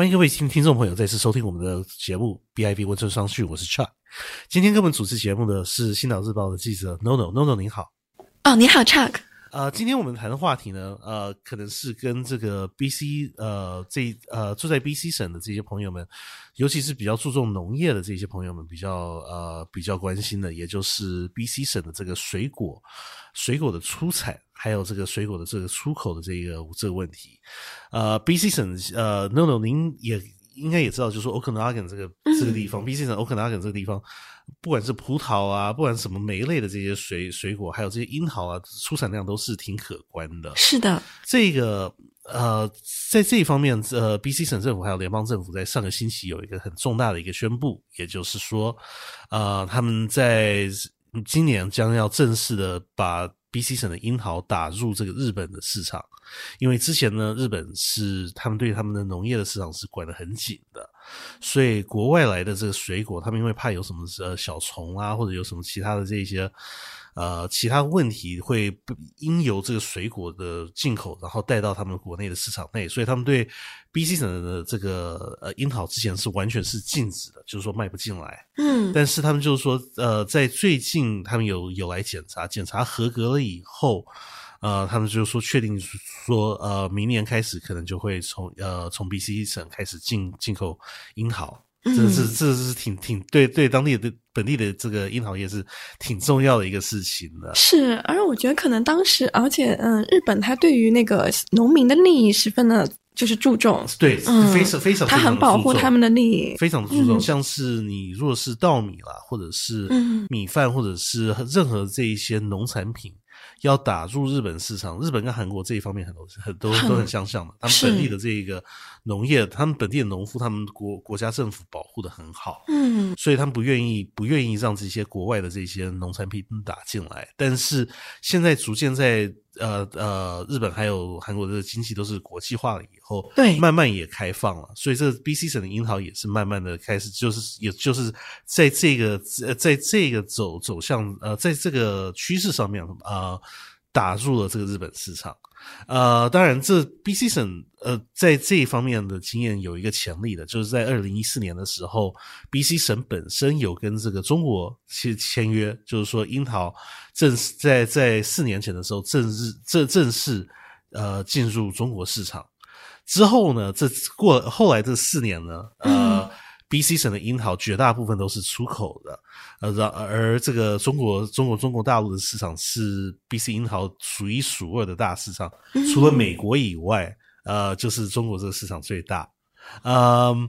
欢迎各位听听众朋友再次收听我们的节目 BIV 温春商讯，我是 Chuck。今天跟我们主持节目的是《新岛日报》的记者 NoNo NoNo，您好。哦，你好，Chuck。呃，今天我们谈的话题呢，呃，可能是跟这个 BC 呃这呃住在 BC 省的这些朋友们，尤其是比较注重农业的这些朋友们比较呃比较关心的，也就是 BC 省的这个水果水果的出产，还有这个水果的这个出口的这个这个问题。呃，BC 省呃，NoNo 您也应该也知道，就是说 Okanagan 这个这个地方，BC 省 Okanagan 这个地方。不管是葡萄啊，不管什么梅类的这些水水果，还有这些樱桃啊，出产量都是挺可观的。是的，这个呃，在这一方面，呃，B.C 省政府还有联邦政府在上个星期有一个很重大的一个宣布，也就是说，呃，他们在今年将要正式的把 B.C 省的樱桃打入这个日本的市场，因为之前呢，日本是他们对他们的农业的市场是管得很紧的。所以国外来的这个水果，他们因为怕有什么呃小虫啊，或者有什么其他的这些呃其他问题，会因由这个水果的进口，然后带到他们国内的市场内，所以他们对 B C 省的这个呃樱桃之前是完全是禁止的，就是说卖不进来。嗯，但是他们就是说呃，在最近他们有有来检查，检查合格了以后。呃，他们就说确定说，呃，明年开始可能就会从呃从 B C 省开始进进口樱桃，这是这是挺挺对对当地的本地的这个樱桃业是挺重要的一个事情的。是，而我觉得可能当时，而且嗯，日本它对于那个农民的利益十分的，就是注重，对，非常非常，他很保护他们的利益，非常的注重。像是你若是稻米啦，或者是米饭，或者是任何这一些农产品。要打入日本市场，日本跟韩国这一方面很多很多都很相像的，他们本地的这一个农业，他们本地的农夫，他们国国家政府保护的很好，嗯，所以他们不愿意不愿意让这些国外的这些农产品打进来，但是现在逐渐在。呃呃，日本还有韩国的经济都是国际化了以后，对，慢慢也开放了，所以这 B C 省的樱桃也是慢慢的开始，就是也就是在这个呃在这个走走向呃在这个趋势上面啊，打入了这个日本市场。呃，当然，这 B C 省呃，在这一方面的经验有一个潜力的，就是在二零一四年的时候，B C 省本身有跟这个中国去签约，就是说樱桃正在在四年前的时候正日正正式呃进入中国市场之后呢，这过后来这四年呢，呃。B.C. 省的樱桃绝大部分都是出口的，呃，然而这个中国中国中国大陆的市场是 B C 樱桃数一数二的大市场，除了美国以外，呃，就是中国这个市场最大，嗯。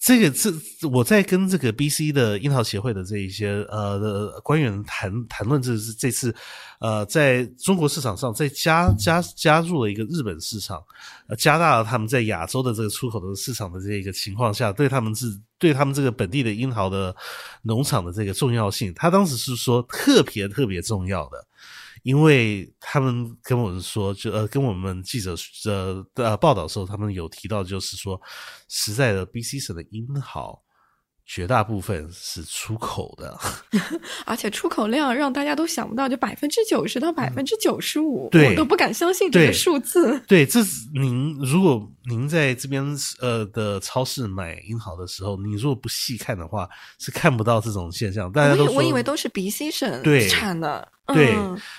这个这我在跟这个 B C 的樱桃协会的这一些呃的官员谈谈论，这是这次呃在中国市场上再加加加入了一个日本市场，呃加大了他们在亚洲的这个出口的市场的这个情况下，对他们是对他们这个本地的樱桃的农场的这个重要性，他当时是说特别特别重要的。因为他们跟我们说，就呃，跟我们记者呃呃报道的时候，他们有提到，就是说，实在的，B C 省的樱桃。绝大部分是出口的，而且出口量让大家都想不到，就百分之九十到百分之九十五，我都不敢相信这个数字。对，这是您如果您在这边呃的超市买樱桃的时候，你如果不细看的话，是看不到这种现象。大家都我以为都是 B C 省产的。对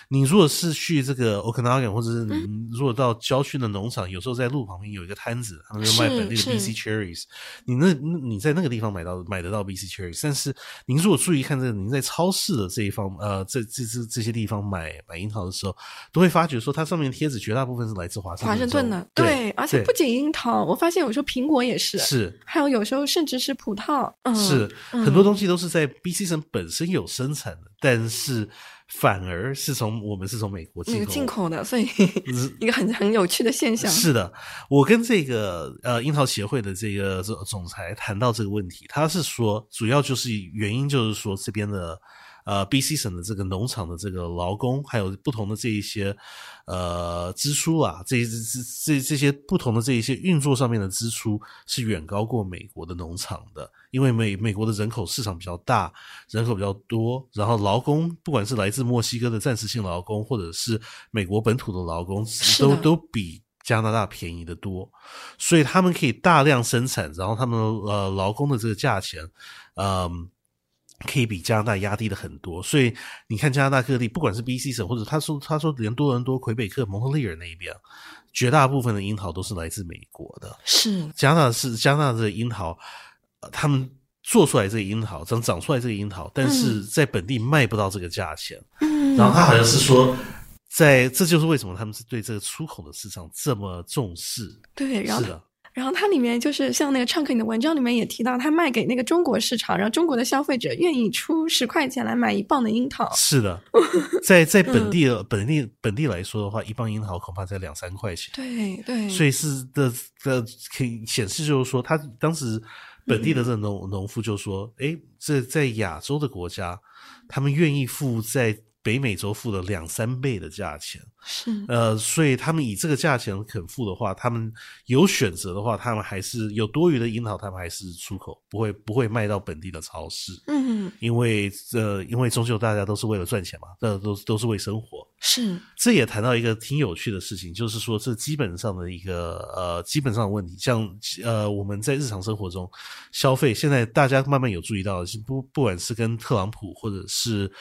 你如果是去这个 Okanagan，或者是您如果到郊区的农场，有时候在路旁边有一个摊子，他们就卖本地的 B C cherries。你那你在那个地方买到买得到 B C cherries，但是您如果注意看这个，您在超市的这一方呃这这这这些地方买买樱桃的时候，都会发觉说它上面贴纸绝大部分是来自华盛华盛顿的。对，而且不仅樱桃，我发现有时候苹果也是，是，还有有时候甚至是葡萄，嗯是很多东西都是在 B C 省本身有生产的，但是。反而是从我们是从美国进口进口的，所以 一个很很有趣的现象。是的，我跟这个呃樱桃协会的这个总总裁谈到这个问题，他是说主要就是原因就是说这边的。呃，B C 省的这个农场的这个劳工，还有不同的这一些呃支出啊，这这这这这些不同的这一些运作上面的支出是远高过美国的农场的，因为美美国的人口市场比较大，人口比较多，然后劳工不管是来自墨西哥的暂时性劳工，或者是美国本土的劳工，都都比。加拿大便宜的多，所以他们可以大量生产，然后他们呃劳工的这个价钱，嗯。可以比加拿大压低的很多，所以你看加拿大各地，不管是 B.C 省或者他说他说连多伦多、魁北克、蒙特利尔那一边，绝大部分的樱桃都是来自美国的。是加拿大是加拿大的樱桃，他们做出来这个樱桃长长出来这个樱桃，但是在本地卖不到这个价钱。嗯，然后他好像是说，在这就是为什么他们是对这个出口的市场这么重视。对，然后是的。然后它里面就是像那个唱客，你的文章里面也提到，他卖给那个中国市场，然后中国的消费者愿意出十块钱来买一磅的樱桃。是的，在在本地本地本地来说的话，一磅樱桃恐怕才两三块钱。对对，所以是的的可以显示就是说，他当时本地的这农农夫就说，哎，这在亚洲的国家，他们愿意付在。北美洲付了两三倍的价钱，是。呃，所以他们以这个价钱肯付的话，他们有选择的话，他们还是有多余的樱桃，他们还是出口，不会不会卖到本地的超市，嗯，因为呃，因为终究大家都是为了赚钱嘛，这都都是为生活，是。这也谈到一个挺有趣的事情，就是说这基本上的一个呃基本上的问题，像呃我们在日常生活中消费，现在大家慢慢有注意到，不不管是跟特朗普或者是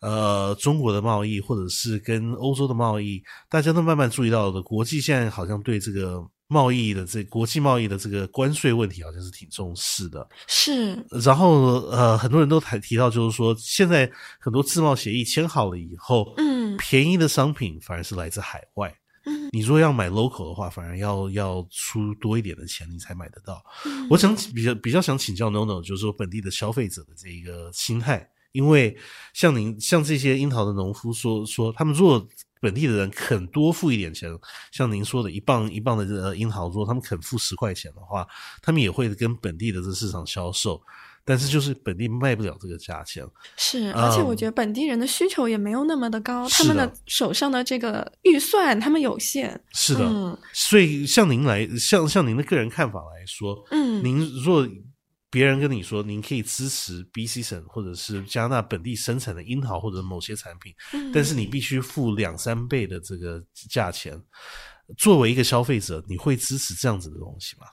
呃。中国的贸易，或者是跟欧洲的贸易，大家都慢慢注意到的。国际现在好像对这个贸易的这国际贸易的这个关税问题，好像是挺重视的。是。然后呃，很多人都谈提到，就是说现在很多自贸协议签好了以后，嗯，便宜的商品反而是来自海外。嗯，你如果要买 local 的话，反而要要出多一点的钱，你才买得到。我想比较比较想请教 NoNo，就是说本地的消费者的这一个心态。因为像您像这些樱桃的农夫说说，他们如果本地的人肯多付一点钱，像您说的一磅一磅的呃樱桃，如果他们肯付十块钱的话，他们也会跟本地的这市场销售，但是就是本地卖不了这个价钱。是，而且我觉得本地人的需求也没有那么的高，他们的手上的这个预算他们有限。是的，所以像您来像像您的个人看法来说，嗯，您若。别人跟你说，您可以支持 B.C 省或者是加拿大本地生产的樱桃或者某些产品，但是你必须付两三倍的这个价钱。作为一个消费者，你会支持这样子的东西吗？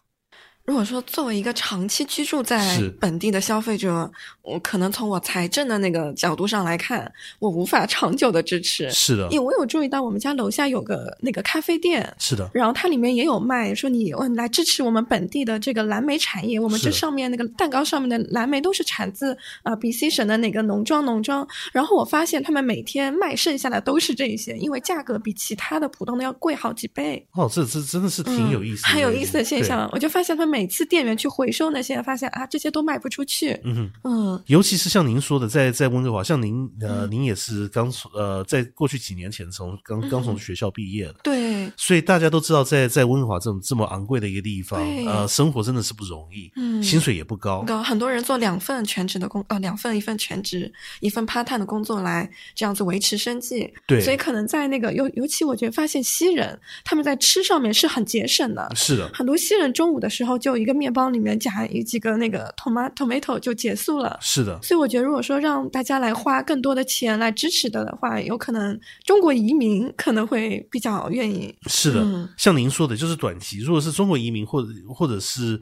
如果说作为一个长期居住在本地的消费者，我可能从我财政的那个角度上来看，我无法长久的支持。是的，因为我有注意到我们家楼下有个那个咖啡店，是的，然后它里面也有卖，说你来支持我们本地的这个蓝莓产业。我们这上面那个蛋糕上面的蓝莓都是产自啊 B.C 省的哪个农庄农庄。然后我发现他们每天卖剩下的都是这些，因为价格比其他的普通的要贵好几倍。哦，这这真的是挺有意思，很有意思的现象。我就发现他们。每次店员去回收那些，发现啊，这些都卖不出去。嗯嗯，尤其是像您说的，在在温哥华，像您呃，您也是刚从呃，在过去几年前从刚刚从学校毕业的，对，所以大家都知道，在在温哥华这种这么昂贵的一个地方，呃，生活真的是不容易，嗯，薪水也不高，高，很多人做两份全职的工，呃，两份一份全职，一份 part time 的工作来这样子维持生计。对，所以可能在那个尤尤其，我觉得发现西人他们在吃上面是很节省的，是的，很多西人中午的时候。就一个面包里面夹一几个那个 tomato tomato 就结束了。是的，所以我觉得如果说让大家来花更多的钱来支持的的话，有可能中国移民可能会比较愿意。是的，像您说的，就是短期，如果是中国移民或者或者是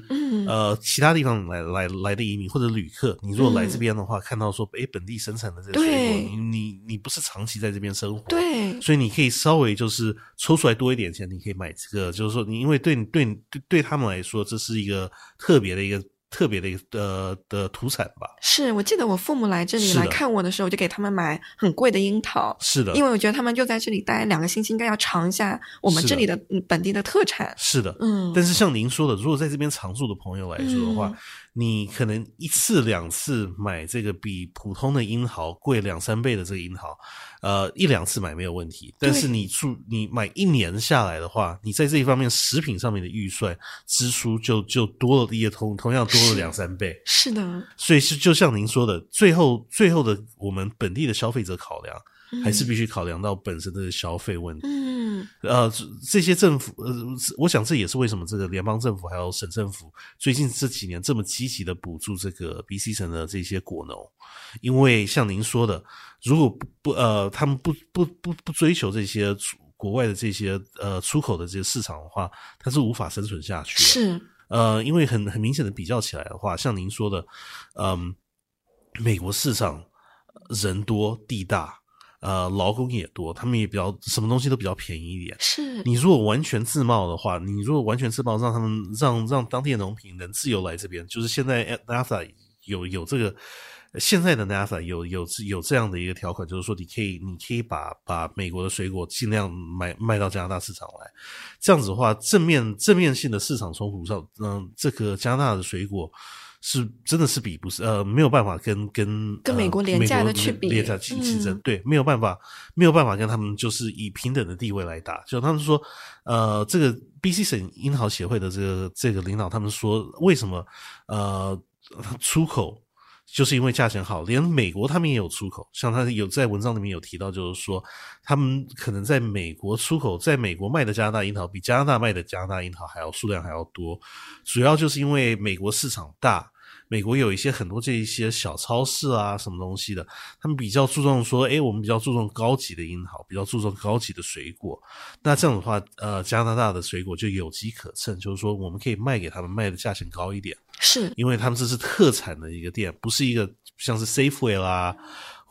呃其他地方来来来的移民或者旅客，你如果来这边的话，看到说哎本地生产的这个水果，你你你不是长期在这边生活，对，所以你可以稍微就是抽出来多一点钱，你可以买这个，就是说你因为对对对他们来说这是。是一个特别的一个特别的一个呃的土产吧。是我记得我父母来这里来看我的时候，我就给他们买很贵的樱桃。是的，因为我觉得他们就在这里待两个星期，应该要尝一下我们这里的本地的特产。是的，嗯。但是像您说的，如果在这边常住的朋友来说的话，你可能一次两次买这个比普通的樱桃贵两三倍的这个樱桃。呃，一两次买没有问题，但是你住你买一年下来的话，你在这一方面食品上面的预算支出就就多了，也同同样多了两三倍。是的，所以是就像您说的，最后最后的我们本地的消费者考量。还是必须考量到本身的消费问题。嗯，呃，这些政府，呃，我想这也是为什么这个联邦政府还有省政府最近这几年这么积极的补助这个 B C 省的这些果农，因为像您说的，如果不不呃，他们不不不不追求这些。国外的这些呃出口的这些市场的话，它是无法生存下去的。是，呃，因为很很明显的比较起来的话，像您说的，嗯，美国市场人多地大，呃，劳工也多，他们也比较什么东西都比较便宜一点。是你如果完全自贸的话，你如果完全自贸，让他们让让当地的农民能自由来这边，就是现在 NAFTA 有有这个。现在的 NAFTA 有有有这样的一个条款，就是说你可以你可以把把美国的水果尽量卖卖到加拿大市场来，这样子的话，正面正面性的市场冲突上，嗯，这个加拿大的水果是真的是比不是呃没有办法跟跟跟美国廉价的去比廉价竞争，对，没有办法没有办法跟他们就是以平等的地位来打，就他们说，呃，这个 BC 省樱桃协会的这个这个领导，他们说为什么呃出口。就是因为价钱好，连美国他们也有出口，像他有在文章里面有提到，就是说他们可能在美国出口，在美国卖的加拿大樱桃比加拿大卖的加拿大樱桃还要数量还要多，主要就是因为美国市场大。美国有一些很多这一些小超市啊，什么东西的，他们比较注重说，哎，我们比较注重高级的樱桃，比较注重高级的水果。那这样的话，呃，加拿大的水果就有机可乘，就是说我们可以卖给他们，卖的价钱高一点，是因为他们这是特产的一个店，不是一个像是 Safeway 啦。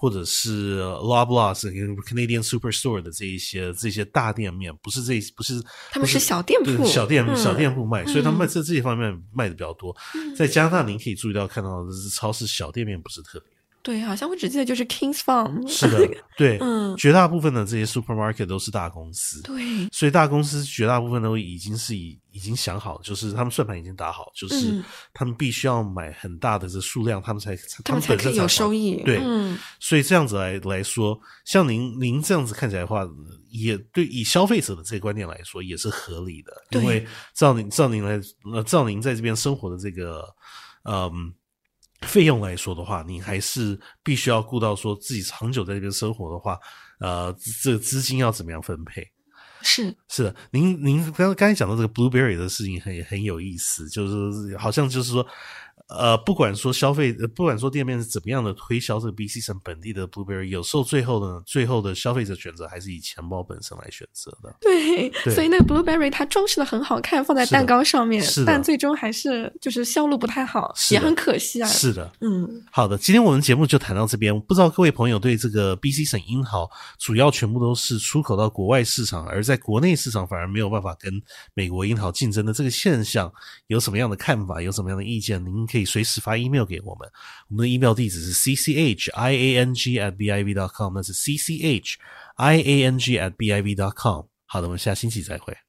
或者是 Loblaws、Canadian Superstore 的这一些这些大店面，不是这不是他们是小店铺，小店小店铺卖，所以他们在这些方面卖的比较多。在加拿大，您可以注意到看到的是超市小店面不是特别。对，好像我只记得就是 Kings Farm。是的，对，嗯，绝大部分的这些 supermarket 都是大公司。对，所以大公司绝大部分都已经是以已经想好，就是他们算盘已经打好，就是他们必须要买很大的这数量，他们才他们才可以有收益。对，所以这样子来来说，像您您这样子看起来的话，也对以消费者的这个观念来说也是合理的，因为照您照您来呃照您在这边生活的这个嗯。费用来说的话，你还是必须要顾到说自己长久在这边生活的话，呃，这个资金要怎么样分配？是是的，您您刚刚才讲到这个 blueberry 的事情很很有意思，就是好像就是说。呃，不管说消费，不管说店面是怎么样的推销这个 BC 省本地的 blueberry，有时候最后的，最后的消费者选择还是以钱包本身来选择的。对，所以那个 blueberry 它装饰的很好看，放在蛋糕上面，但最终还是就是销路不太好，也很可惜啊。是的，嗯，好的，今天我们节目就谈到这边。不知道各位朋友对这个 BC 省樱桃主要全部都是出口到国外市场，而在国内市场反而没有办法跟美国樱桃竞争的这个现象，有什么样的看法？有什么样的意见？您可随时发 email。给我们，我们的 email 地址是 c c h i a n g at b i v dot com，那是 c c h i a n g at b i v dot com。好的，我们下星期再会。